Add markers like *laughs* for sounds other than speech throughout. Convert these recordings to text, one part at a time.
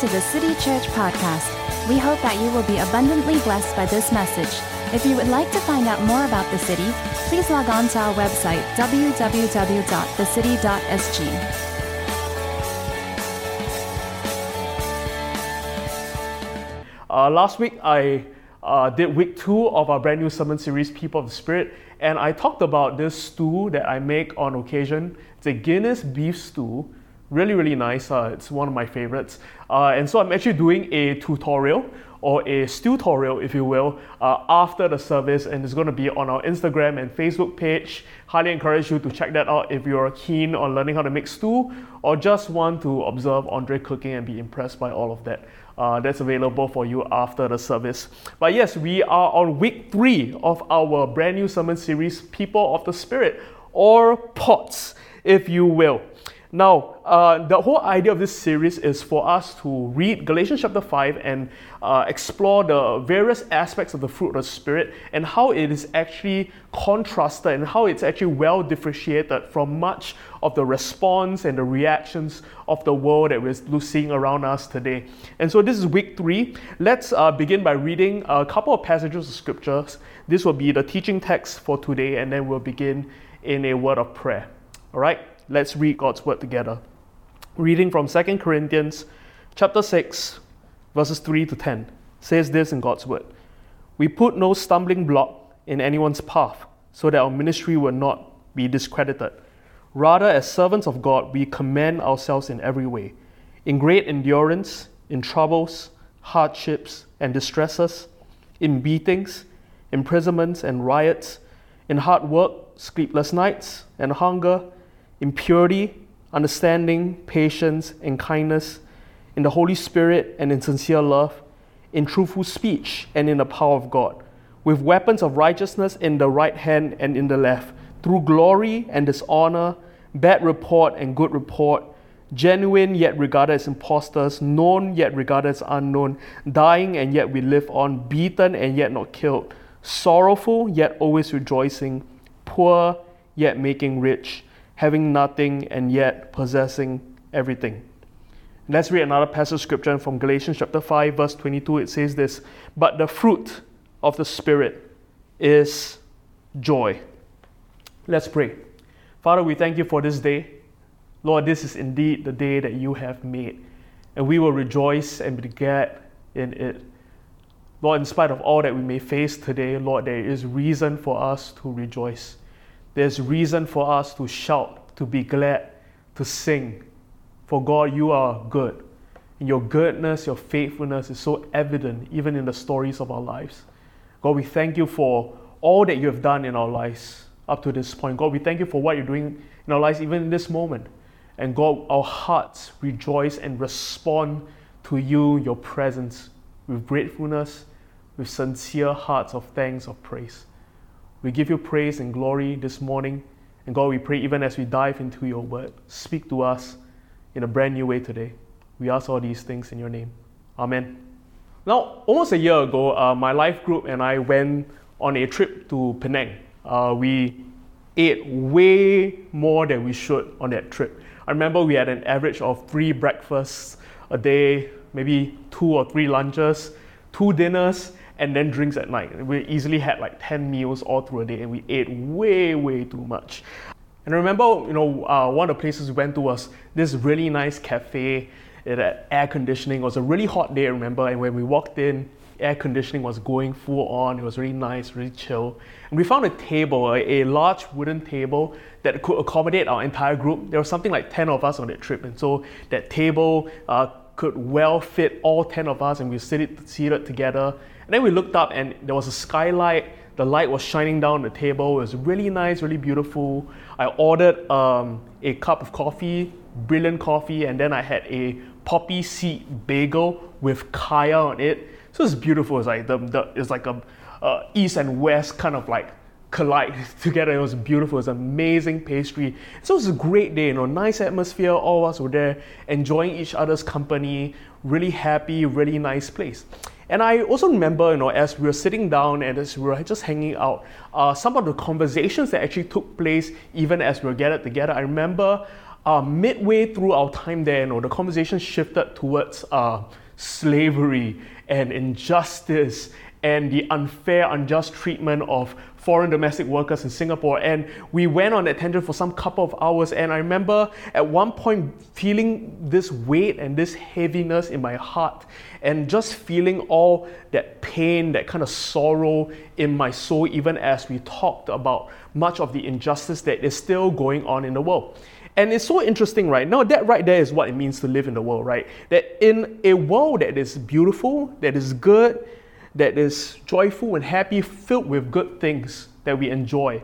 To the City Church Podcast. We hope that you will be abundantly blessed by this message. If you would like to find out more about the city, please log on to our website www.thecity.sg. Uh, last week, I uh, did week two of our brand new sermon series, People of the Spirit, and I talked about this stew that I make on occasion. It's a Guinness beef stew, really, really nice. Uh, it's one of my favorites. Uh, and so I'm actually doing a tutorial or a tutorial, if you will, uh, after the service, and it's going to be on our Instagram and Facebook page. Highly encourage you to check that out if you're keen on learning how to make stew or just want to observe Andre cooking and be impressed by all of that. Uh, that's available for you after the service. But yes, we are on week three of our brand new sermon series, People of the Spirit, or POTS, if you will. Now, uh, the whole idea of this series is for us to read Galatians chapter 5 and uh, explore the various aspects of the fruit of the Spirit and how it is actually contrasted and how it's actually well differentiated from much of the response and the reactions of the world that we're seeing around us today. And so, this is week three. Let's uh, begin by reading a couple of passages of scriptures. This will be the teaching text for today, and then we'll begin in a word of prayer. All right? Let's read God's word together. Reading from 2 Corinthians chapter 6, verses 3 to 10 says this in God's word. We put no stumbling block in anyone's path so that our ministry will not be discredited. Rather, as servants of God, we commend ourselves in every way, in great endurance, in troubles, hardships, and distresses, in beatings, imprisonments, and riots, in hard work, sleepless nights, and hunger in purity, understanding, patience, and kindness, in the Holy Spirit and in sincere love, in truthful speech and in the power of God, with weapons of righteousness in the right hand and in the left, through glory and dishonor, bad report and good report, genuine yet regarded as impostors, known yet regarded as unknown, dying and yet we live on, beaten and yet not killed, sorrowful yet always rejoicing, poor yet making rich having nothing and yet possessing everything. Let's read another passage of scripture from Galatians chapter 5, verse 22. It says this But the fruit of the Spirit is joy. Let's pray. Father, we thank you for this day. Lord, this is indeed the day that you have made, and we will rejoice and be glad in it. Lord, in spite of all that we may face today, Lord, there is reason for us to rejoice. There's reason for us to shout, to be glad, to sing. For God, you are good. And your goodness, your faithfulness is so evident even in the stories of our lives. God, we thank you for all that you have done in our lives up to this point. God, we thank you for what you're doing in our lives even in this moment. And God, our hearts rejoice and respond to you, your presence, with gratefulness, with sincere hearts of thanks, of praise. We give you praise and glory this morning. And God, we pray even as we dive into your word, speak to us in a brand new way today. We ask all these things in your name. Amen. Now, almost a year ago, uh, my life group and I went on a trip to Penang. Uh, we ate way more than we should on that trip. I remember we had an average of three breakfasts a day, maybe two or three lunches, two dinners, and then drinks at night. We easily had like 10 meals all through a day and we ate way, way too much. And I remember, you know, uh, one of the places we went to was this really nice cafe. It had air conditioning. It was a really hot day, I remember. And when we walked in, air conditioning was going full on. It was really nice, really chill. And we found a table, a, large wooden table that could accommodate our entire group. There was something like 10 of us on that trip. And so that table uh, could well fit all 10 of us, and we seated, seated together and then we looked up and there was a skylight. The light was shining down the table. It was really nice, really beautiful. I ordered um, a cup of coffee, brilliant coffee, and then I had a poppy seed bagel with kaya on it. So it's beautiful. It's like the, the it's like a uh, east and west kind of like collide *laughs* together. It was beautiful. It was amazing pastry. So it was a great day. You know, nice atmosphere. All of us were there enjoying each other's company. Really happy. Really nice place. And I also remember, you know, as we were sitting down and as we were just hanging out, uh, some of the conversations that actually took place even as we were gathered together. I remember uh, midway through our time there, you know, the conversation shifted towards uh, slavery and injustice and the unfair, unjust treatment of foreign domestic workers in Singapore. And we went on that tangent for some couple of hours. And I remember at one point feeling this weight and this heaviness in my heart, and just feeling all that pain, that kind of sorrow in my soul, even as we talked about much of the injustice that is still going on in the world. And it's so interesting, right? Now, that right there is what it means to live in the world, right? That in a world that is beautiful, that is good, that is joyful and happy, filled with good things that we enjoy,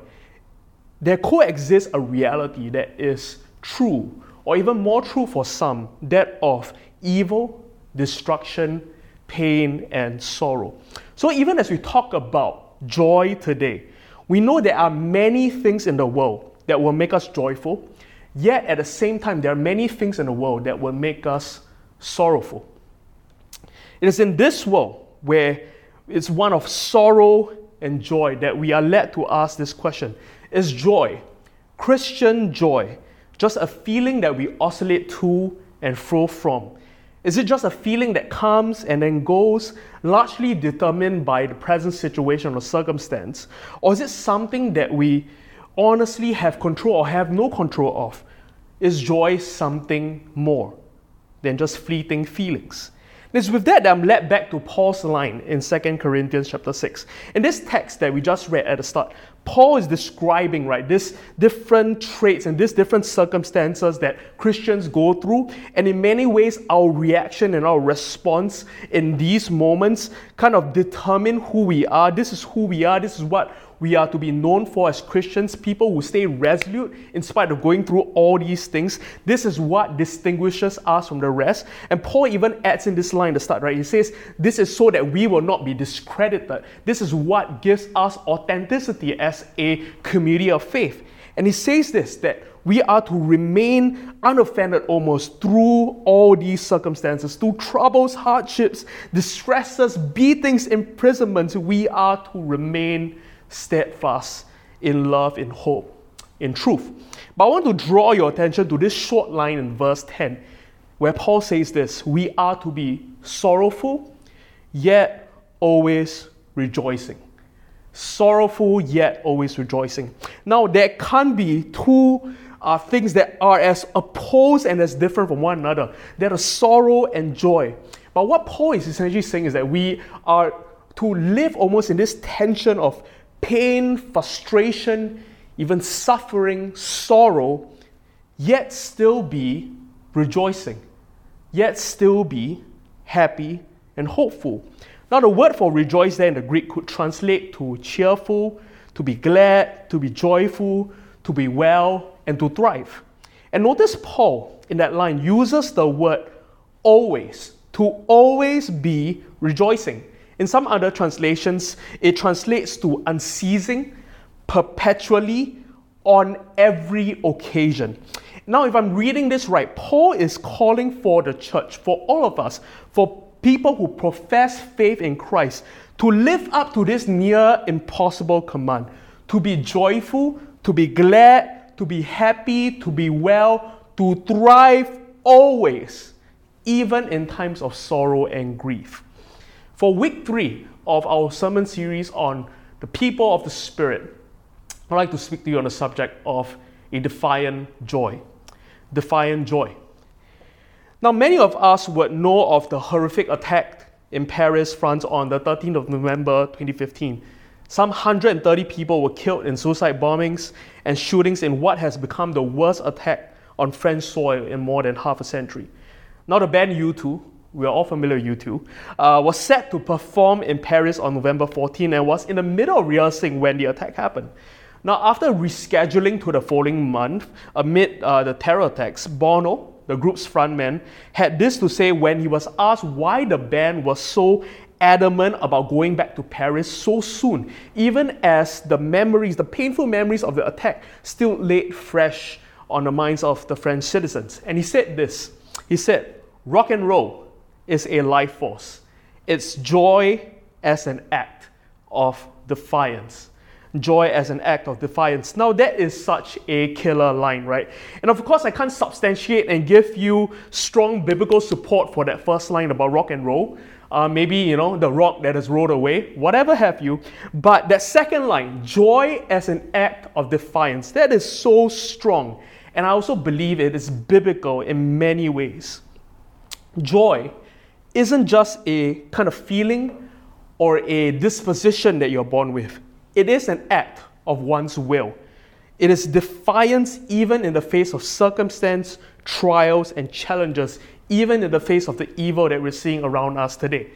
there coexists a reality that is true, or even more true for some, that of evil, destruction, pain, and sorrow. So, even as we talk about joy today, we know there are many things in the world that will make us joyful, Yet at the same time, there are many things in the world that will make us sorrowful. It is in this world where it's one of sorrow and joy that we are led to ask this question Is joy, Christian joy, just a feeling that we oscillate to and fro from? Is it just a feeling that comes and then goes, largely determined by the present situation or circumstance? Or is it something that we honestly have control or have no control of? Is joy something more than just fleeting feelings? It's with that that I'm led back to Paul's line in 2 Corinthians chapter 6. In this text that we just read at the start, Paul is describing, right, these different traits and these different circumstances that Christians go through. And in many ways, our reaction and our response in these moments kind of determine who we are. This is who we are. This is what we are to be known for as Christians, people who stay resolute in spite of going through all these things. This is what distinguishes us from the rest. And Paul even adds in this line the start, right? He says, This is so that we will not be discredited. This is what gives us authenticity as a community of faith. And he says this that we are to remain unoffended almost through all these circumstances, through troubles, hardships, distresses, beatings, imprisonments. We are to remain steadfast in love, in hope, in truth. But I want to draw your attention to this short line in verse 10, where Paul says this We are to be sorrowful, yet always rejoicing. Sorrowful, yet always rejoicing. Now, there can't be two uh, things that are as opposed and as different from one another. There are sorrow and joy. But what Paul is essentially saying is that we are to live almost in this tension of pain, frustration, even suffering, sorrow, yet still be rejoicing, yet still be happy and hopeful. Now, the word for rejoice there in the Greek could translate to cheerful, to be glad, to be joyful, to be well, and to thrive. And notice Paul in that line uses the word always, to always be rejoicing. In some other translations, it translates to unceasing, perpetually, on every occasion. Now, if I'm reading this right, Paul is calling for the church, for all of us, for people who profess faith in Christ, to live up to this near impossible command to be joyful, to be glad, to be happy, to be well, to thrive always, even in times of sorrow and grief. For week three of our sermon series on the people of the Spirit, I'd like to speak to you on the subject of a defiant joy. Defiant joy. Now, many of us would know of the horrific attack in Paris, France on the 13th of November 2015. Some 130 people were killed in suicide bombings and shootings in what has become the worst attack on French soil in more than half a century. Now, the band U2 we are all familiar with U2, uh, was set to perform in Paris on November 14 and was in the middle of rehearsing when the attack happened. Now, after rescheduling to the following month amid uh, the terror attacks, Bono, the group's frontman, had this to say when he was asked why the band was so adamant about going back to Paris so soon, even as the memories, the painful memories of the attack, still laid fresh on the minds of the French citizens. And he said this He said, Rock and roll is a life force. It's joy as an act of defiance. joy as an act of defiance. Now, that is such a killer line, right? And of course, I can't substantiate and give you strong biblical support for that first line about rock and roll. Uh, maybe, you know, the rock that has rolled away, whatever have you. But that second line, joy as an act of defiance, that is so strong. And I also believe it is biblical in many ways. Joy isn't just a kind of feeling or a disposition that you're born with, it is an act of one's will. It is defiance even in the face of circumstance, trials, and challenges, even in the face of the evil that we're seeing around us today.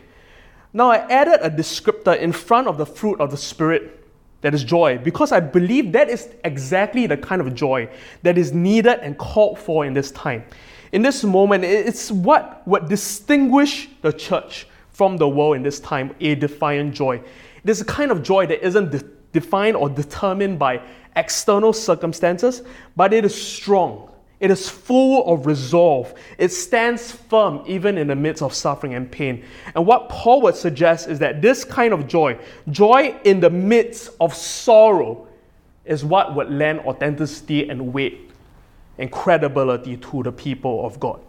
Now, I added a descriptor in front of the fruit of the Spirit that is joy, because I believe that is exactly the kind of joy that is needed and called for in this time. In this moment, it's what would distinguish the church from the world in this time a defiant joy. It is a kind of joy that isn't de- defined or determined by external circumstances, but it is strong. It is full of resolve. It stands firm even in the midst of suffering and pain. And what Paul would suggest is that this kind of joy, joy in the midst of sorrow, is what would lend authenticity and weight and credibility to the people of God.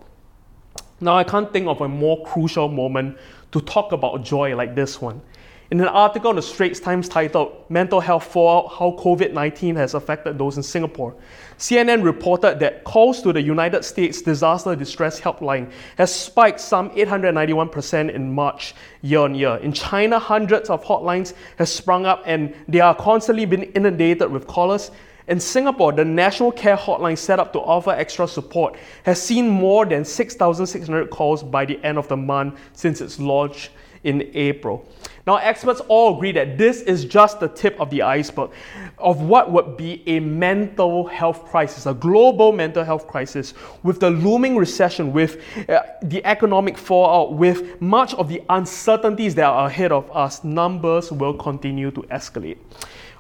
Now, I can't think of a more crucial moment to talk about joy like this one. In an article in the Straits Times titled Mental Health Fallout How COVID 19 Has Affected Those in Singapore, CNN reported that calls to the United States Disaster Distress Helpline has spiked some 891% in March year on year. In China, hundreds of hotlines have sprung up and they are constantly being inundated with callers. In Singapore, the National Care Hotline set up to offer extra support has seen more than 6,600 calls by the end of the month since its launch in April. Now, experts all agree that this is just the tip of the iceberg of what would be a mental health crisis, a global mental health crisis, with the looming recession, with uh, the economic fallout, with much of the uncertainties that are ahead of us. Numbers will continue to escalate.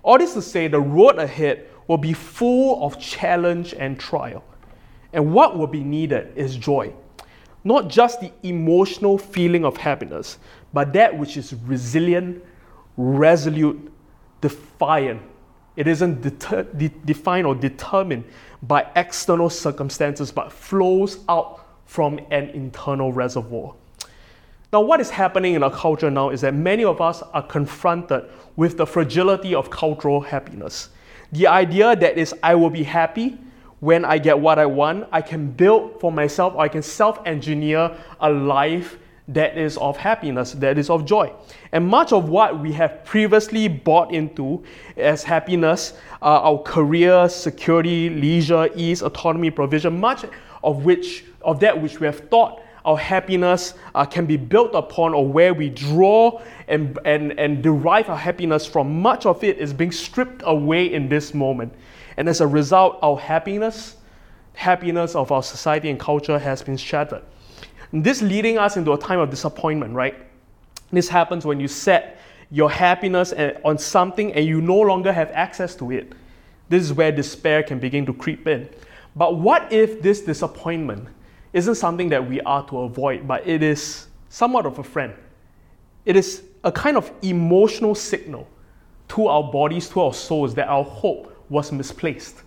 All this to say, the road ahead will be full of challenge and trial. And what will be needed is joy. Not just the emotional feeling of happiness, but that which is resilient, resolute, defiant. It isn't deter- de- defined or determined by external circumstances, but flows out from an internal reservoir. Now, what is happening in our culture now is that many of us are confronted with the fragility of cultural happiness. The idea that is, I will be happy when I get what I want, I can build for myself, or I can self engineer a life that is of happiness, that is of joy. And much of what we have previously bought into as happiness, uh, our career, security, leisure, ease, autonomy, provision, much of which of that which we have thought our happiness uh, can be built upon or where we draw and, and, and derive our happiness from, much of it is being stripped away in this moment. And as a result, our happiness, happiness of our society and culture has been shattered. And this leading us into a time of disappointment, right? This happens when you set your happiness on something and you no longer have access to it. This is where despair can begin to creep in. But what if this disappointment isn't something that we are to avoid, but it is somewhat of a friend? It is a kind of emotional signal to our bodies, to our souls, that our hope was misplaced.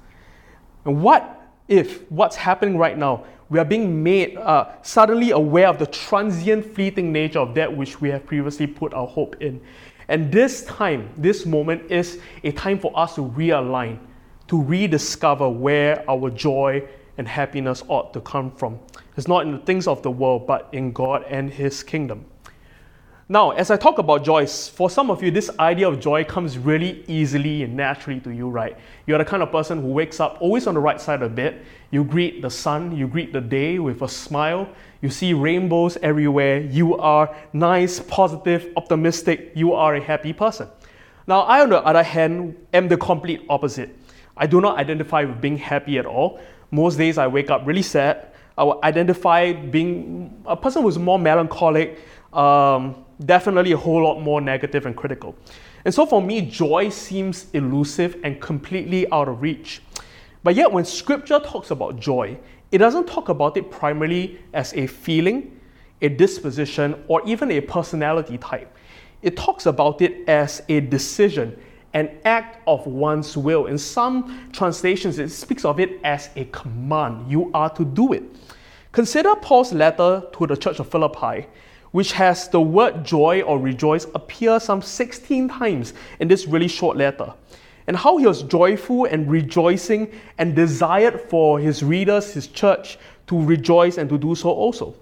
And what if what's happening right now we are being made uh, suddenly aware of the transient, fleeting nature of that which we have previously put our hope in. And this time, this moment is a time for us to realign, to rediscover where our joy and happiness ought to come from. It's not in the things of the world, but in God and His kingdom. Now, as I talk about joy, for some of you, this idea of joy comes really easily and naturally to you, right? You're the kind of person who wakes up always on the right side of bed. You greet the sun, you greet the day with a smile. You see rainbows everywhere. You are nice, positive, optimistic. You are a happy person. Now, I, on the other hand, am the complete opposite. I do not identify with being happy at all. Most days I wake up really sad. I will identify being a person who's more melancholic, um, definitely a whole lot more negative and critical. And so for me, joy seems elusive and completely out of reach. But yet, when scripture talks about joy, it doesn't talk about it primarily as a feeling, a disposition, or even a personality type. It talks about it as a decision, an act of one's will. In some translations, it speaks of it as a command. You are to do it. Consider Paul's letter to the church of Philippi, which has the word joy or rejoice appear some 16 times in this really short letter. And how he was joyful and rejoicing and desired for his readers, his church, to rejoice and to do so also.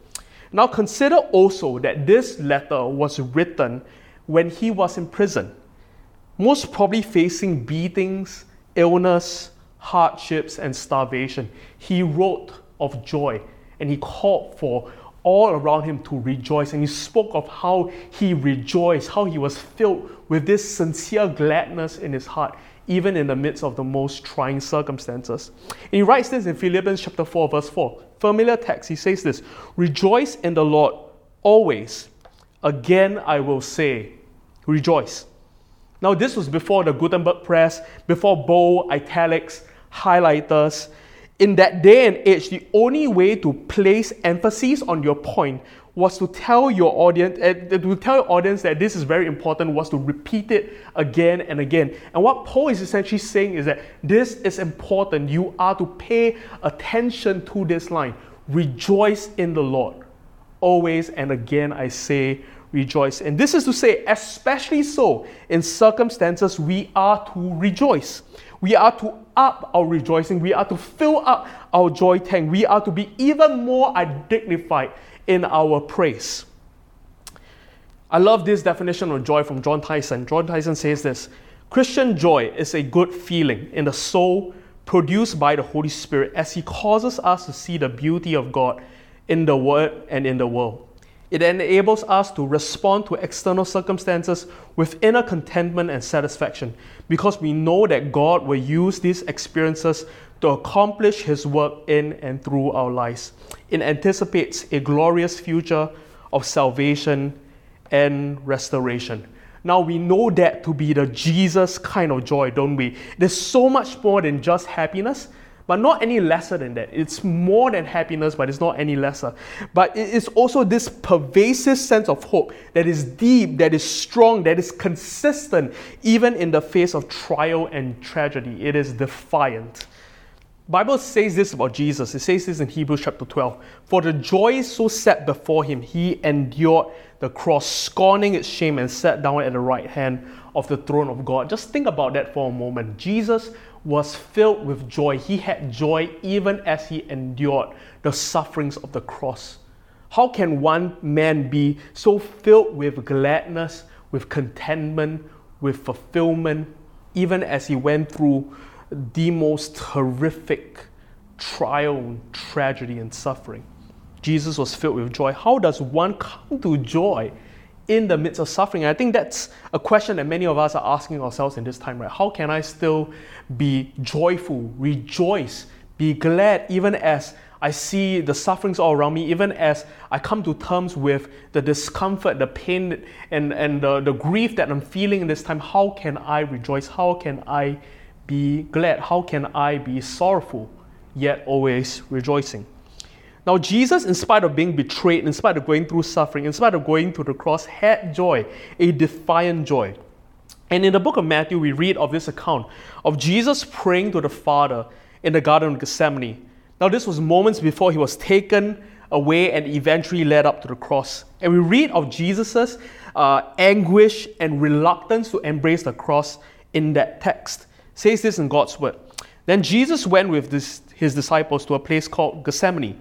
Now consider also that this letter was written when he was in prison most probably facing beatings, illness, hardships, and starvation, he wrote of joy and he called for all around him to rejoice. And he spoke of how he rejoiced, how he was filled with this sincere gladness in his heart, even in the midst of the most trying circumstances. And he writes this in Philippians chapter 4, verse 4. Familiar text. He says this Rejoice in the Lord always. Again, I will say, rejoice. Now, this was before the Gutenberg press, before bold, italics, highlighters. In that day and age, the only way to place emphasis on your point was to tell your audience uh, to tell your audience that this is very important was to repeat it again and again. And what Paul is essentially saying is that this is important. You are to pay attention to this line. Rejoice in the Lord. Always and again I say rejoice. And this is to say, especially so in circumstances, we are to rejoice. We are to up our rejoicing. We are to fill up our joy tank. We are to be even more dignified in our praise. I love this definition of joy from John Tyson. John Tyson says this Christian joy is a good feeling in the soul produced by the Holy Spirit as He causes us to see the beauty of God in the Word and in the world. It enables us to respond to external circumstances with inner contentment and satisfaction because we know that God will use these experiences to accomplish His work in and through our lives. It anticipates a glorious future of salvation and restoration. Now we know that to be the Jesus kind of joy, don't we? There's so much more than just happiness but not any lesser than that. It's more than happiness, but it's not any lesser. But it is also this pervasive sense of hope that is deep, that is strong, that is consistent, even in the face of trial and tragedy. It is defiant. Bible says this about Jesus. It says this in Hebrews chapter 12. For the joy so set before him, he endured the cross, scorning its shame, and sat down at the right hand of the throne of God. Just think about that for a moment. Jesus was filled with joy. He had joy even as he endured the sufferings of the cross. How can one man be so filled with gladness, with contentment, with fulfillment, even as he went through the most horrific trial, tragedy, and suffering? Jesus was filled with joy. How does one come to joy in the midst of suffering? I think that's a question that many of us are asking ourselves in this time, right? How can I still be joyful, rejoice, be glad, even as I see the sufferings all around me, even as I come to terms with the discomfort, the pain, and, and the, the grief that I'm feeling in this time? How can I rejoice? How can I be glad? How can I be sorrowful, yet always rejoicing? Now, Jesus, in spite of being betrayed, in spite of going through suffering, in spite of going to the cross, had joy, a defiant joy. And in the book of Matthew, we read of this account of Jesus praying to the Father in the Garden of Gethsemane. Now, this was moments before he was taken away and eventually led up to the cross. And we read of Jesus' uh, anguish and reluctance to embrace the cross in that text. It says this in God's word. Then Jesus went with this, his disciples to a place called Gethsemane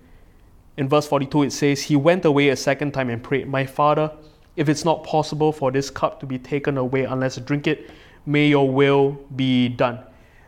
in verse 42, it says, He went away a second time and prayed, My Father, if it's not possible for this cup to be taken away unless I drink it, may your will be done.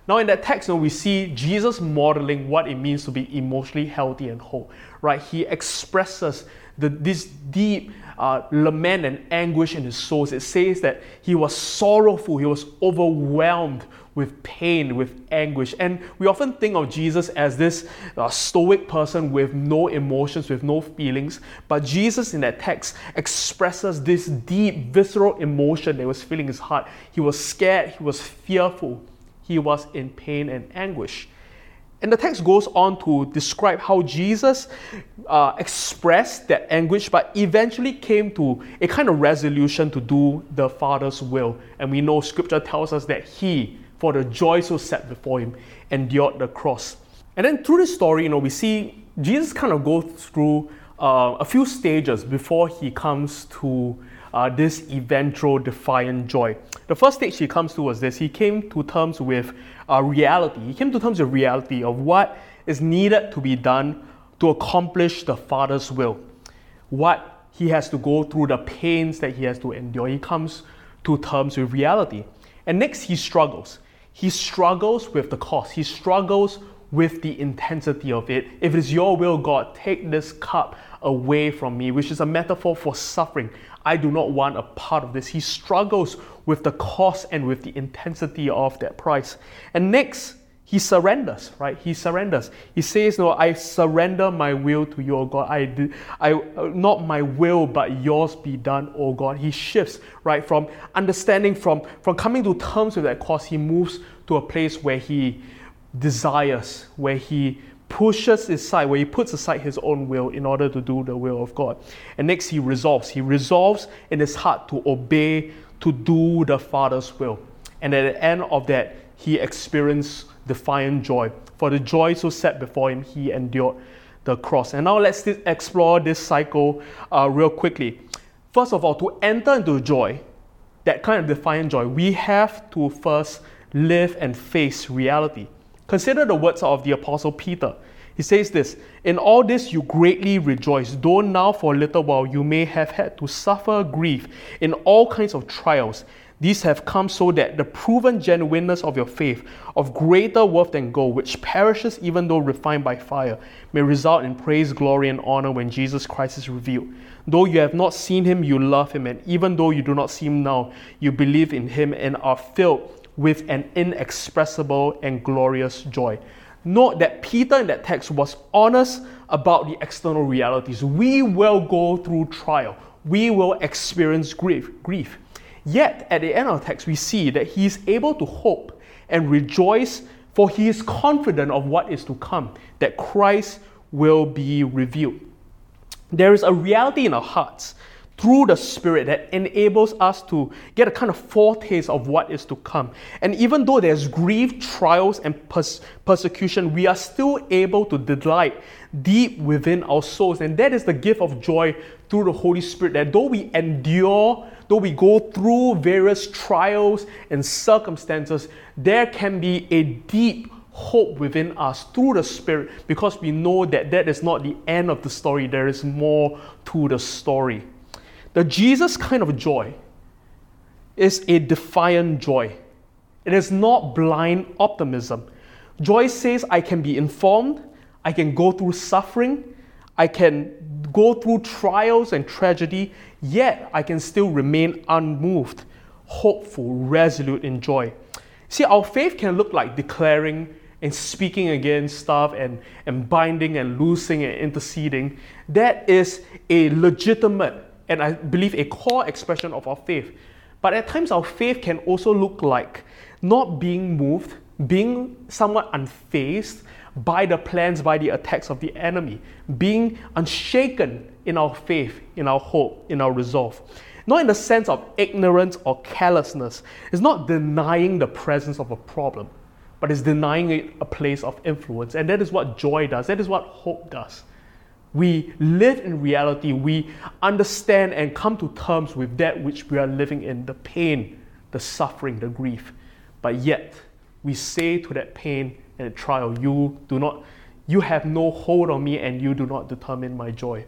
Now, in that text, you know, we see Jesus modeling what it means to be emotionally healthy and whole, right? He expresses the, this deep uh, lament and anguish in his soul. It says that he was sorrowful, he was overwhelmed with pain, with anguish. And we often think of Jesus as this uh, stoic person with no emotions, with no feelings. But Jesus in that text expresses this deep, visceral emotion that was filling his heart. He was scared, he was fearful, he was in pain and anguish. And the text goes on to describe how Jesus uh, expressed that anguish, but eventually came to a kind of resolution to do the Father's will. And we know scripture tells us that he, for the joy so set before him, endured the cross. And then through this story, you know, we see Jesus kind of go through uh, a few stages before he comes to uh, this eventual defiant joy. The first stage he comes to was this he came to terms with uh, reality. He came to terms with reality of what is needed to be done to accomplish the Father's will. What he has to go through, the pains that he has to endure. He comes to terms with reality. And next, he struggles. He struggles with the cost. He struggles with the intensity of it. If it is your will, God, take this cup away from me, which is a metaphor for suffering. I do not want a part of this. He struggles with the cost and with the intensity of that price. And next, he surrenders, right? He surrenders. He says, "No, I surrender my will to your God. I, do, I, not my will, but yours be done, oh God." He shifts, right, from understanding, from from coming to terms with that cause, He moves to a place where he desires, where he pushes aside, where he puts aside his own will in order to do the will of God. And next, he resolves. He resolves in his heart to obey, to do the Father's will. And at the end of that, he experienced defiant joy. For the joy so set before him, he endured the cross. And now let's explore this cycle uh, real quickly. First of all, to enter into joy, that kind of defiant joy, we have to first live and face reality. Consider the words of the Apostle Peter. He says this In all this you greatly rejoice, though now for a little while you may have had to suffer grief in all kinds of trials. These have come so that the proven genuineness of your faith, of greater worth than gold, which perishes even though refined by fire, may result in praise, glory, and honor when Jesus Christ is revealed. Though you have not seen him, you love him, and even though you do not see him now, you believe in him and are filled with an inexpressible and glorious joy. Note that Peter in that text was honest about the external realities. We will go through trial. We will experience grief. grief. Yet, at the end of the text, we see that he is able to hope and rejoice, for he is confident of what is to come, that Christ will be revealed. There is a reality in our hearts through the Spirit that enables us to get a kind of foretaste of what is to come. And even though there's grief, trials, and pers- persecution, we are still able to delight deep within our souls. And that is the gift of joy through the Holy Spirit that though we endure, though we go through various trials and circumstances, there can be a deep hope within us through the Spirit because we know that that is not the end of the story, there is more to the story. The Jesus kind of joy is a defiant joy. It is not blind optimism. Joy says, I can be informed, I can go through suffering, I can go through trials and tragedy, yet I can still remain unmoved, hopeful, resolute in joy. See, our faith can look like declaring and speaking against stuff and, and binding and loosing and interceding. That is a legitimate and I believe a core expression of our faith. But at times, our faith can also look like not being moved, being somewhat unfazed by the plans, by the attacks of the enemy, being unshaken in our faith, in our hope, in our resolve. Not in the sense of ignorance or carelessness. It's not denying the presence of a problem, but it's denying it a place of influence. And that is what joy does, that is what hope does. We live in reality. We understand and come to terms with that which we are living in the pain, the suffering, the grief. But yet, we say to that pain and trial, You do not, you have no hold on me and you do not determine my joy.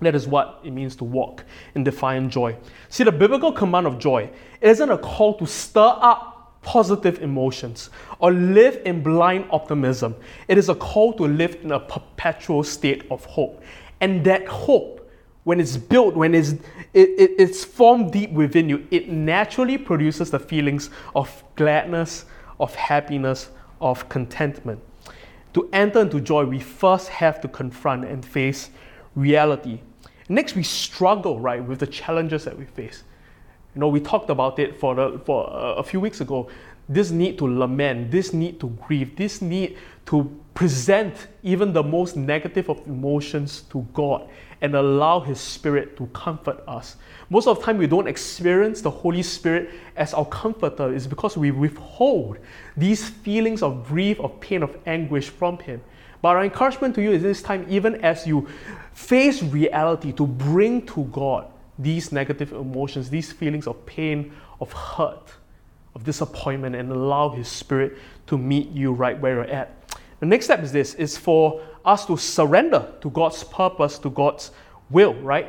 That is what it means to walk in defiant joy. See, the biblical command of joy isn't a call to stir up positive emotions or live in blind optimism. It is a call to live in a perpetual state of hope. And that hope, when it's built, when it's, it, it, it's formed deep within you, it naturally produces the feelings of gladness, of happiness, of contentment. To enter into joy, we first have to confront and face reality. Next, we struggle, right, with the challenges that we face. You know, we talked about it for, the, for a, few weeks ago. This need to lament, this need to grieve, this need to present even the most negative of emotions to God and allow His Spirit to comfort us. Most of the time, we don't experience the Holy Spirit as our comforter, is because we withhold these feelings of grief, of pain, of anguish from Him. But our encouragement to you is this time, even as you face reality, to bring to God these negative emotions, these feelings of pain, of hurt, of disappointment, and allow His Spirit to meet you right where you're at. The next step is this is for us to surrender to God's purpose, to God's will, right?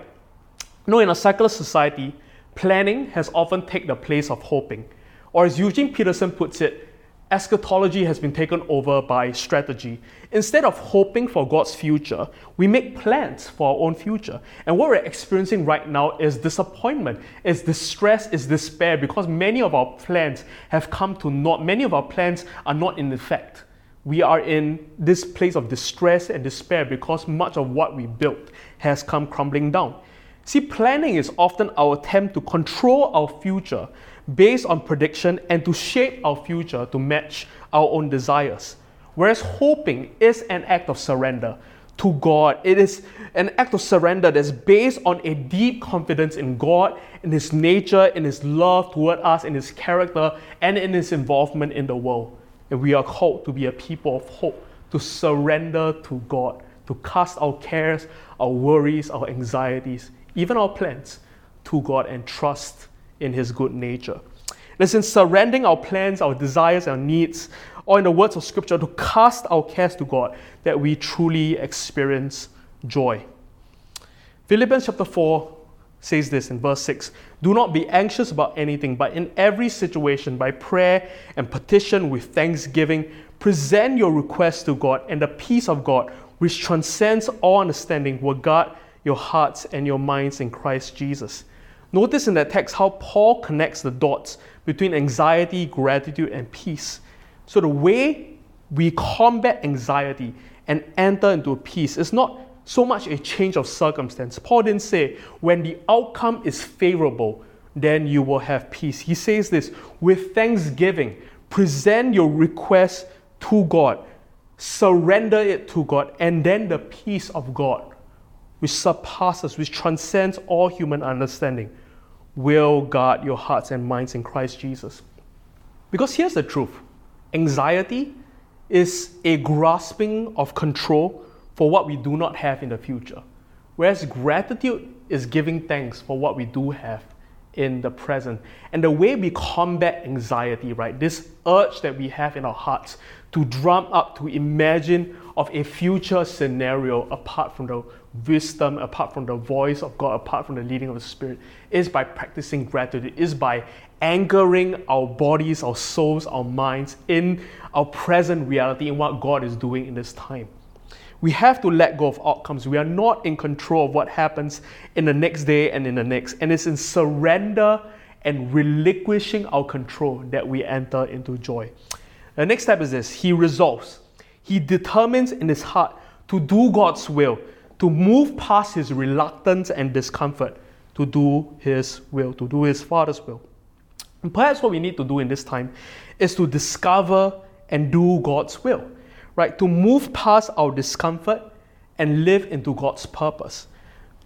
You know, in a secular society, planning has often taken the place of hoping. Or as Eugene Peterson puts it, eschatology has been taken over by strategy. Instead of hoping for God's future, we make plans for our own future. And what we're experiencing right now is disappointment, is distress, is despair, because many of our plans have come to naught. Many of our plans are not in effect. We are in this place of distress and despair because much of what we built has come crumbling down. See, planning is often our attempt to control our future based on prediction and to shape our future to match our own desires. Whereas hoping is an act of surrender to God. It is an act of surrender that's based on a deep confidence in God, in His nature, in His love toward us, in His character, and in His involvement in the world. And we are called to be a people of hope, to surrender to God, to cast our cares, our worries, our anxieties, even our plans to God and trust in His good nature. Listen, surrendering our plans, our desires, our needs, or in the words of Scripture, to cast our cares to God, that we truly experience joy. Philippians chapter 4 says this in verse 6 Do not be anxious about anything, but in every situation, by prayer and petition with thanksgiving, present your requests to God, and the peace of God, which transcends all understanding, will guard your hearts and your minds in Christ Jesus. Notice in that text how Paul connects the dots between anxiety, gratitude, and peace. So, the way we combat anxiety and enter into peace is not so much a change of circumstance. Paul didn't say, when the outcome is favorable, then you will have peace. He says this with thanksgiving, present your request to God, surrender it to God, and then the peace of God which surpasses, which transcends all human understanding, will guard your hearts and minds in Christ Jesus. Because here's the truth anxiety is a grasping of control for what we do not have in the future, whereas gratitude is giving thanks for what we do have in the present. And the way we combat anxiety, right, this urge that we have in our hearts to drum up, to imagine of a future scenario apart from the wisdom, apart from the voice of God, apart from the leading of the Spirit, is by practicing gratitude, is by anchoring our bodies, our souls, our minds in our present reality, in what God is doing in this time. We have to let go of outcomes. We are not in control of what happens in the next day and in the next. And it's in surrender and relinquishing our control that we enter into joy. The next step is this He resolves, He determines in his heart to do God's will, to move past his reluctance and discomfort to do his will, to do his Father's will. And perhaps what we need to do in this time is to discover and do God's will, right? To move past our discomfort and live into God's purpose.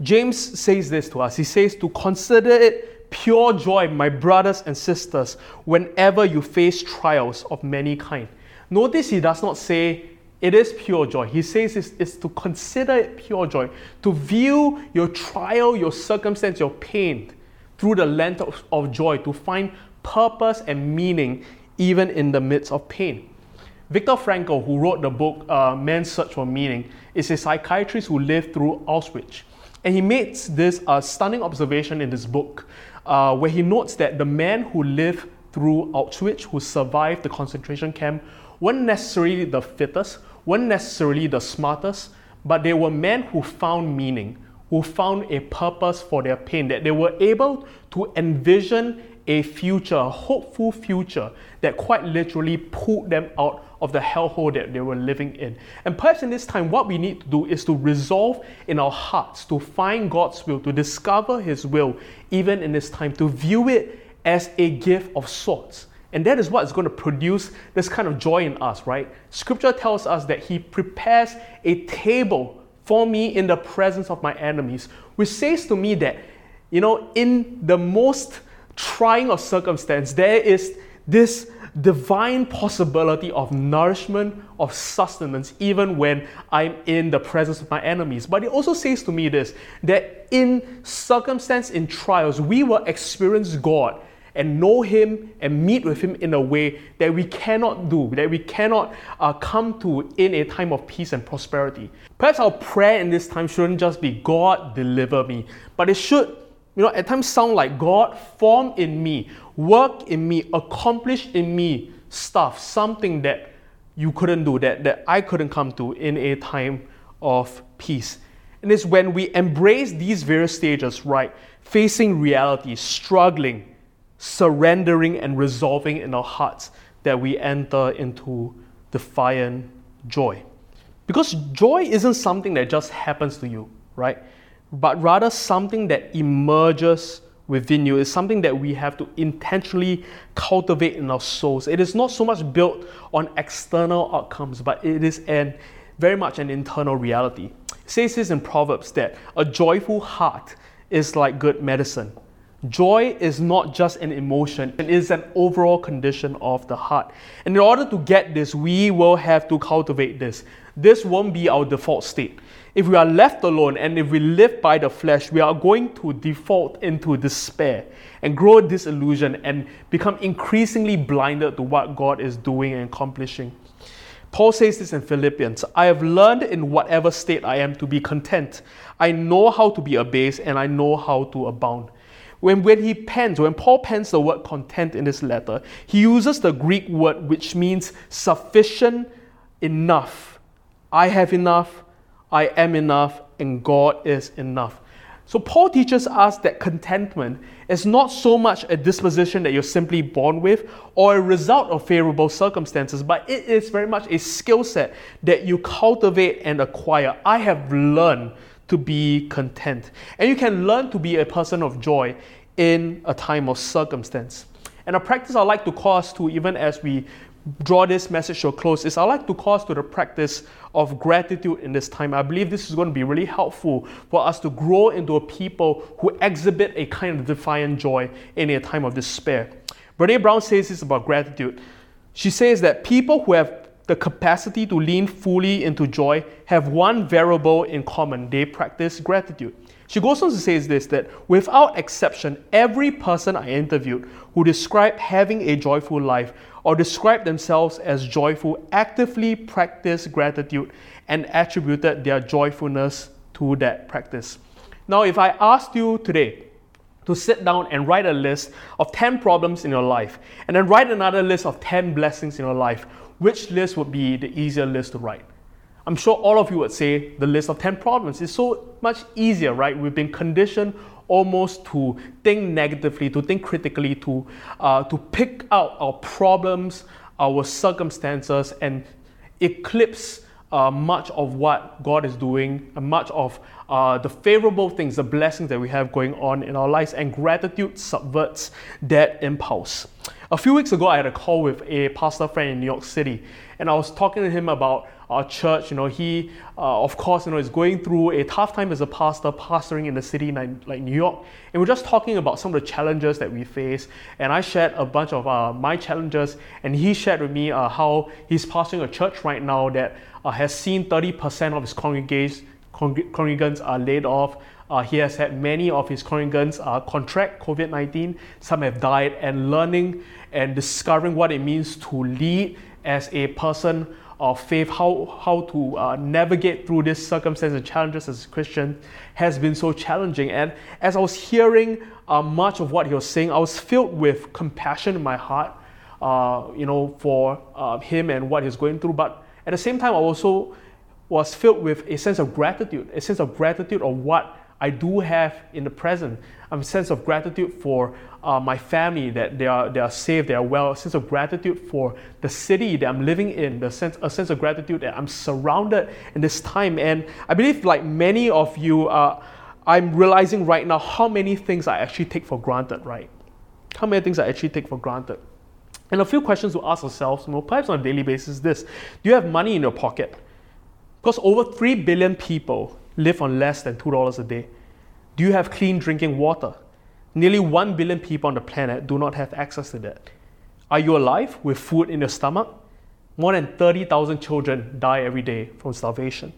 James says this to us. He says to consider it pure joy, my brothers and sisters, whenever you face trials of many kind. Notice he does not say it is pure joy. He says it's, it's to consider it pure joy, to view your trial, your circumstance, your pain through the lens of, of joy, to find purpose and meaning even in the midst of pain. Viktor Frankl, who wrote the book uh, Man's Search for Meaning, is a psychiatrist who lived through Auschwitz. And he makes this uh, stunning observation in this book uh, where he notes that the man who lived through Auschwitz, who survived the concentration camp, weren't necessarily the fittest, weren't necessarily the smartest, but they were men who found meaning, who found a purpose for their pain, that they were able to envision a future, a hopeful future that quite literally pulled them out of the hellhole that they were living in. And perhaps in this time, what we need to do is to resolve in our hearts to find God's will, to discover His will, even in this time, to view it as a gift of sorts. And that is what is going to produce this kind of joy in us, right? Scripture tells us that He prepares a table for me in the presence of my enemies, which says to me that, you know, in the most trying of circumstance, there is this divine possibility of nourishment, of sustenance, even when I'm in the presence of my enemies. But it also says to me this that in circumstance, in trials, we will experience God and know Him and meet with Him in a way that we cannot do, that we cannot uh, come to in a time of peace and prosperity. Perhaps our prayer in this time shouldn't just be, God, deliver me, but it should you know, at times sound like God form in me, work in me, accomplish in me stuff, something that you couldn't do, that, that I couldn't come to in a time of peace. And it's when we embrace these various stages, right? Facing reality, struggling, surrendering, and resolving in our hearts that we enter into defiant joy. Because joy isn't something that just happens to you, right? but rather something that emerges within you. It's something that we have to intentionally cultivate in our souls. It is not so much built on external outcomes, but it is an very much an internal reality. It says this in Proverbs that a joyful heart is like good medicine. Joy is not just an emotion, it is an overall condition of the heart. And in order to get this, we will have to cultivate this. This won't be our default state. If we are left alone and if we live by the flesh, we are going to default into despair and grow disillusioned and become increasingly blinded to what God is doing and accomplishing. Paul says this in Philippians I have learned in whatever state I am to be content. I know how to be abased and I know how to abound. When, when he pens, when Paul pens the word content in this letter, he uses the Greek word which means sufficient, enough. I have enough, I am enough and God is enough. So, Paul teaches us that contentment is not so much a disposition that you're simply born with or a result of favorable circumstances, but it is very much a skill set that you cultivate and acquire. I have learned to be content. And you can learn to be a person of joy in a time of circumstance. And a practice I like to call us to, even as we draw this message to a close is I like to call us to the practice of gratitude in this time. I believe this is going to be really helpful for us to grow into a people who exhibit a kind of defiant joy in a time of despair. Brene Brown says this about gratitude. She says that people who have the capacity to lean fully into joy have one variable in common they practice gratitude. She goes on to say this that without exception, every person I interviewed who described having a joyful life or described themselves as joyful actively practiced gratitude and attributed their joyfulness to that practice. Now, if I asked you today to sit down and write a list of 10 problems in your life and then write another list of 10 blessings in your life, which list would be the easier list to write? I'm sure all of you would say the list of 10 problems is so much easier, right? We've been conditioned almost to think negatively, to think critically, to, uh, to pick out our problems, our circumstances, and eclipse uh, much of what God is doing, much of uh, the favorable things, the blessings that we have going on in our lives, and gratitude subverts that impulse. A few weeks ago, I had a call with a pastor friend in New York City, and I was talking to him about our church. You know, he, uh, of course, you know, is going through a tough time as a pastor, pastoring in a city like New York. And we're just talking about some of the challenges that we face. And I shared a bunch of uh, my challenges, and he shared with me uh, how he's pastoring a church right now that uh, has seen 30% of his congregants, congregants are laid off. Uh, he has had many of his congregants uh, contract COVID 19. Some have died, and learning and discovering what it means to lead as a person of faith, how, how to uh, navigate through this circumstance and challenges as a Christian has been so challenging. And as I was hearing uh, much of what he was saying, I was filled with compassion in my heart, uh, you know, for uh, him and what he's going through. But at the same time, I also was filled with a sense of gratitude, a sense of gratitude of what I do have in the present, a sense of gratitude for uh, my family that they are, they are safe, they are well, a sense of gratitude for the city that I'm living in, the sense, a sense of gratitude that I'm surrounded in this time. And I believe, like many of you, uh, I'm realizing right now how many things I actually take for granted, right? How many things I actually take for granted. And a few questions to ask ourselves, know, perhaps on a daily basis, this Do you have money in your pocket? Because over 3 billion people live on less than $2 a day. Do you have clean drinking water? Nearly 1 billion people on the planet do not have access to that. Are you alive with food in your stomach? More than 30,000 children die every day from starvation.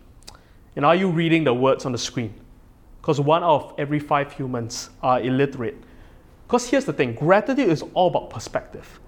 And are you reading the words on the screen? Because one out of every five humans are illiterate. Because here's the thing gratitude is all about perspective.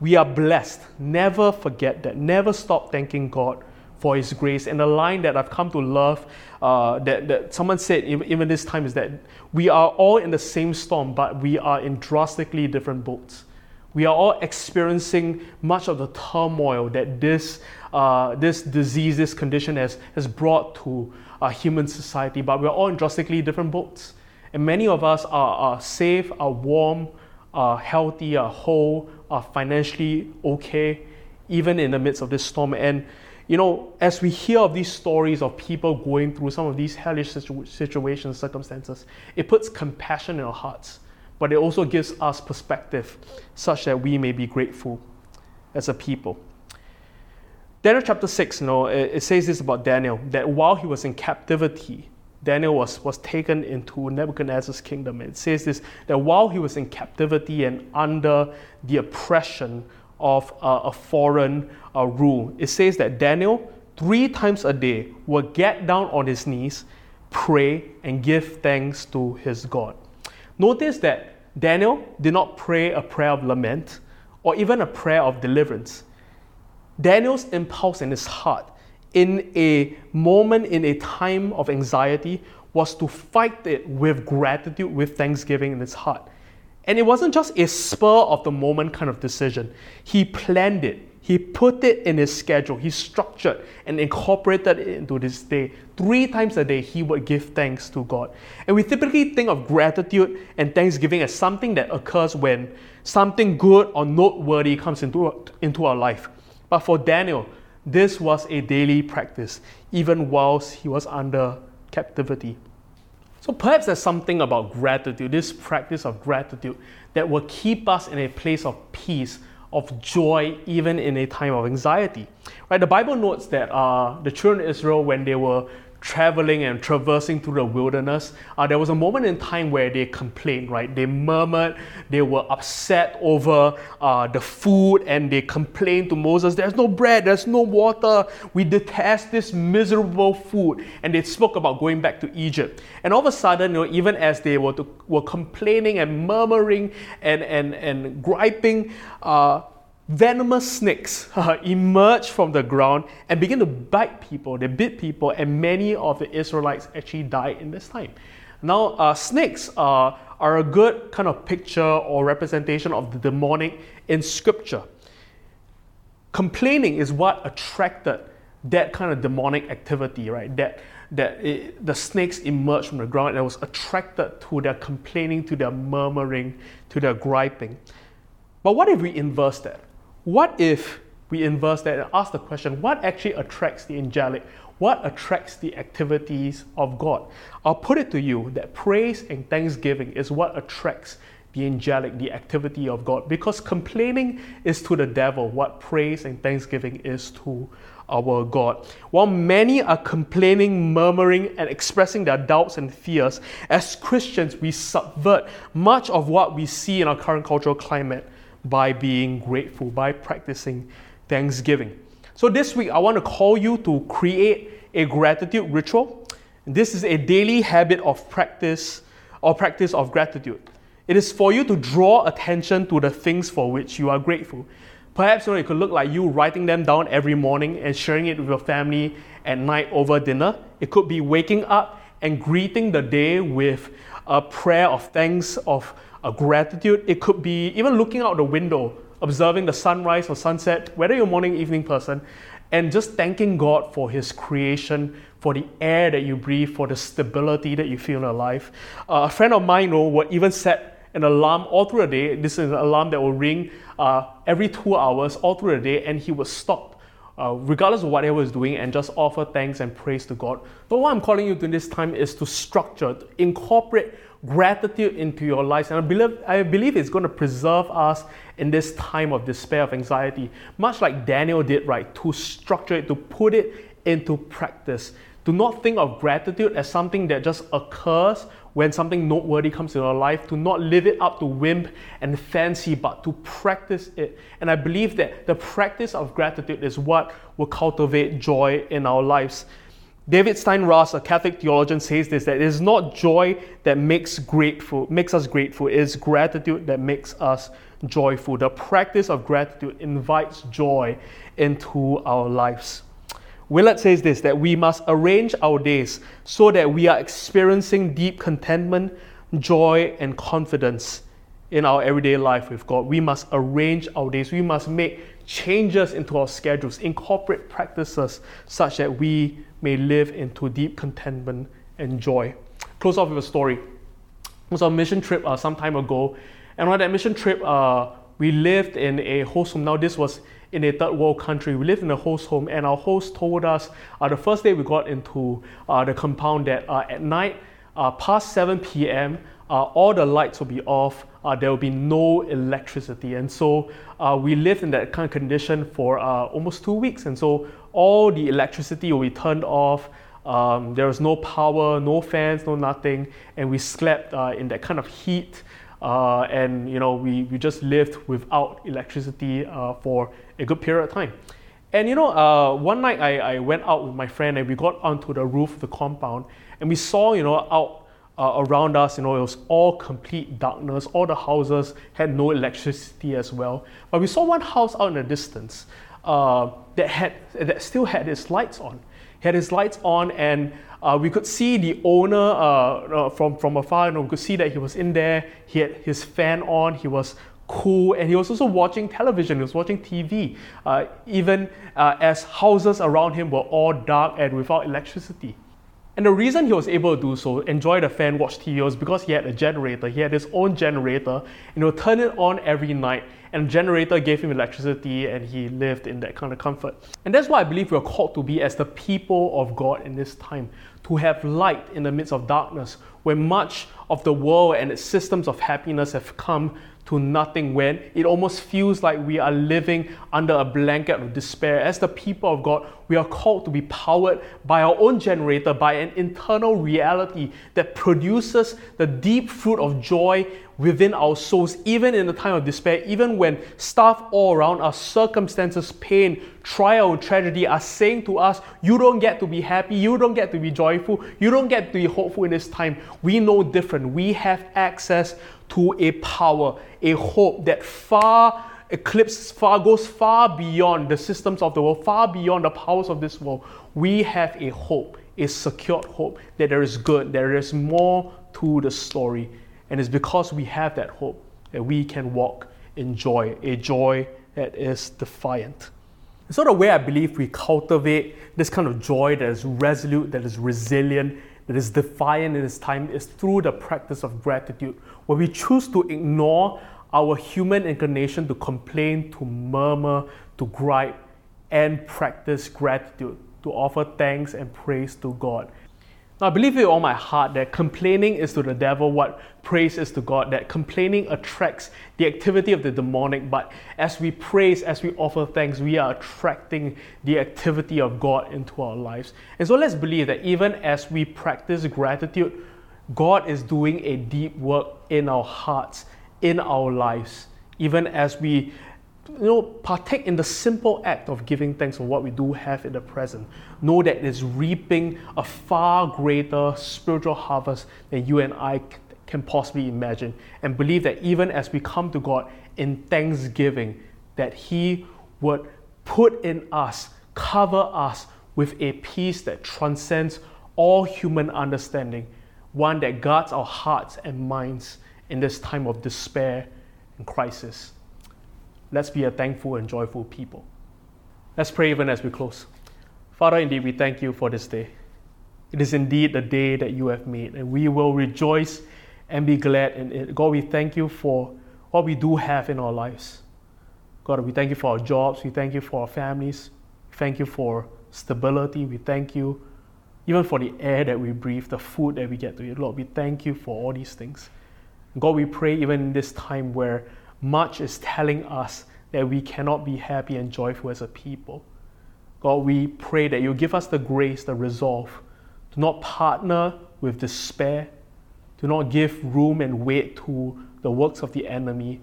We are blessed. Never forget that. Never stop thanking God for His grace. And the line that I've come to love, uh, that, that someone said even this time, is that we are all in the same storm, but we are in drastically different boats. We are all experiencing much of the turmoil that this, uh, this disease, this condition has, has brought to uh, human society, but we're all in drastically different boats. And many of us are, are safe, are warm, are healthy, are whole, are financially okay, even in the midst of this storm. And you know, as we hear of these stories of people going through some of these hellish situ- situations, circumstances, it puts compassion in our hearts, but it also gives us perspective such that we may be grateful as a people. Daniel chapter 6, you know, it, it says this about Daniel that while he was in captivity, Daniel was, was taken into Nebuchadnezzar's kingdom. It says this that while he was in captivity and under the oppression of uh, a foreign uh, rule. It says that Daniel, three times a day, will get down on his knees, pray, and give thanks to his God. Notice that Daniel did not pray a prayer of lament or even a prayer of deliverance. Daniel's impulse in his heart in a moment, in a time of anxiety, was to fight it with gratitude, with thanksgiving in his heart. And it wasn't just a spur of the moment kind of decision. He planned it. He put it in his schedule. He structured and incorporated it into this day. Three times a day, he would give thanks to God. And we typically think of gratitude and thanksgiving as something that occurs when something good or noteworthy comes into, into our life. But for Daniel, this was a daily practice, even whilst he was under captivity. So perhaps there's something about gratitude, this practice of gratitude, that will keep us in a place of peace, of joy, even in a time of anxiety. Right? The Bible notes that uh, the children of Israel, when they were traveling and traversing through the wilderness, uh, there was a moment in time where they complained, right? They murmured, they were upset over uh, the food, and they complained to Moses, There's no bread, there's no water, we detest this miserable food. And they spoke about going back to Egypt. And all of a sudden, you know, even as they were, to, were complaining and murmuring and, and, and griping, uh, venomous snakes *laughs* emerged from the ground and began to bite people. They bit people, and many of the Israelites actually died in this time. Now, uh, snakes uh, are a good kind of picture or representation of the demonic in Scripture. Complaining is what attracted that kind of demonic activity, right? That that it, the snakes emerged from the ground and was attracted to their complaining, to their murmuring, to their griping. But what if we inverse that? What if we inverse that and ask the question what actually attracts the angelic? What attracts the activities of God? I'll put it to you that praise and thanksgiving is what attracts the angelic, the activity of God. Because complaining is to the devil what praise and thanksgiving is to our God. While many are complaining, murmuring, and expressing their doubts and fears, as Christians, we subvert much of what we see in our current cultural climate by being grateful, by practicing thanksgiving. So, this week, I want to call you to create a gratitude ritual. This is a daily habit of practice or practice of gratitude. It is for you to draw attention to the things for which you are grateful. Perhaps you know, it could look like you writing them down every morning and sharing it with your family at night over dinner. It could be waking up and greeting the day with a prayer of thanks, of a gratitude. It could be even looking out the window, observing the sunrise or sunset, whether you're a morning, evening person, and just thanking God for His creation, for the air that you breathe, for the stability that you feel in your life. Uh, a friend of mine know, would even set an alarm all through the day. This is an alarm that will ring uh, every two hours all through the day, and he would stop. Uh, regardless of whatever he's doing, and just offer thanks and praise to God. But what I'm calling you to this time is to structure, to incorporate gratitude into your lives. And I believe, I believe it's going to preserve us in this time of despair, of anxiety, much like Daniel did, right? To structure it, to put it into practice. Do not think of gratitude as something that just occurs when something noteworthy comes in your life. Do not live it up to whim and fancy, but to practice it. And I believe that the practice of gratitude is what will cultivate joy in our lives. David Steindl-Rast, a Catholic theologian, says this that it is not joy that makes grateful, makes us grateful, it is gratitude that makes us joyful. The practice of gratitude invites joy into our lives. Willard says this that we must arrange our days so that we are experiencing deep contentment, joy, and confidence in our everyday life with God. We must arrange our days. We must make changes into our schedules, incorporate practices such that we may live into deep contentment and joy. Close off with a story. It was a mission trip uh, some time ago, and on that mission trip, uh, we lived in a host home. Now, this was in a third world country. We lived in a host home, and our host told us uh, the first day we got into uh, the compound that uh, at night, uh, past 7 p.m., all the lights will be off. there will be no electricity, and so we lived in that kind of condition for almost two weeks. And so all the electricity will be turned off. Um, there was no power, no fans, no nothing, and we slept uh, in that kind of heat. Uh, and you know, we, we just lived without electricity uh, for a good period of time. And you know, uh, one night I, I went out with my friend and we got onto the roof of the compound and we saw, you know, out uh, around us, you know, it was all complete darkness. All the houses had no electricity as well. But we saw one house out in the distance uh, that had that still had his lights on. He had his lights on, and uh, we could see the owner uh, uh, from from afar. You know, we could see that he was in there. He had his fan on. He was cool, and he was also watching television. He was watching TV, uh, even uh, as houses around him were all dark and without electricity. And the reason he was able to do so, enjoy the fan, watch TV, was because he had a generator. He had his own generator, and he would turn it on every night and the generator gave him electricity and he lived in that kind of comfort. And that's what I believe we're called to be as the people of God in this time to have light in the midst of darkness, where much of the world and its systems of happiness have come to nothing when it almost feels like we are living under a blanket of despair. As the people of God, we are called to be powered by our own generator, by an internal reality that produces the deep fruit of joy within our souls, even in the time of despair, even when stuff all around us, circumstances, pain, trial, tragedy are saying to us, You don't get to be happy, you don't get to be joyful, you don't get to be hopeful in this time. We know different. We have access to a power, a hope that far eclipses, far goes far beyond the systems of the world, far beyond the powers of this world. We have a hope, a secured hope that there is good, there is more to the story. And it's because we have that hope that we can walk in joy, a joy that is defiant. so the way I believe we cultivate this kind of joy that is resolute, that is resilient, that is defiant in its time is through the practice of gratitude, where we choose to ignore our human inclination to complain, to murmur, to gripe, and practice gratitude, to offer thanks and praise to God. Now, I believe with all my heart that complaining is to the devil what praise is to God, that complaining attracts the activity of the demonic, but as we praise, as we offer thanks, we are attracting the activity of God into our lives. And so let's believe that even as we practice gratitude, God is doing a deep work in our hearts, in our lives, even as we you know, partake in the simple act of giving thanks for what we do have in the present. Know that it is reaping a far greater spiritual harvest than you and I can possibly imagine. And believe that even as we come to God in thanksgiving, that He would put in us, cover us with a peace that transcends all human understanding, one that guards our hearts and minds in this time of despair and crisis. Let's be a thankful and joyful people. Let's pray even as we close. Father, indeed, we thank you for this day. It is indeed the day that you have made, and we will rejoice and be glad in it. God, we thank you for what we do have in our lives. God, we thank you for our jobs. We thank you for our families. We thank you for stability. We thank you even for the air that we breathe, the food that we get to eat. Lord, we thank you for all these things. God, we pray even in this time where much is telling us that we cannot be happy and joyful as a people. God, we pray that you give us the grace, the resolve to not partner with despair, to not give room and weight to the works of the enemy,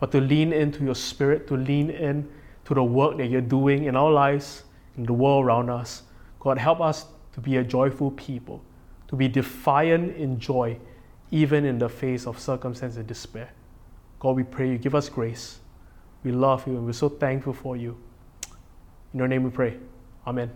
but to lean into your spirit, to lean in to the work that you're doing in our lives, in the world around us. God, help us to be a joyful people, to be defiant in joy, even in the face of circumstance and despair. God, we pray you give us grace. We love you and we're so thankful for you. In your name we pray. Amen.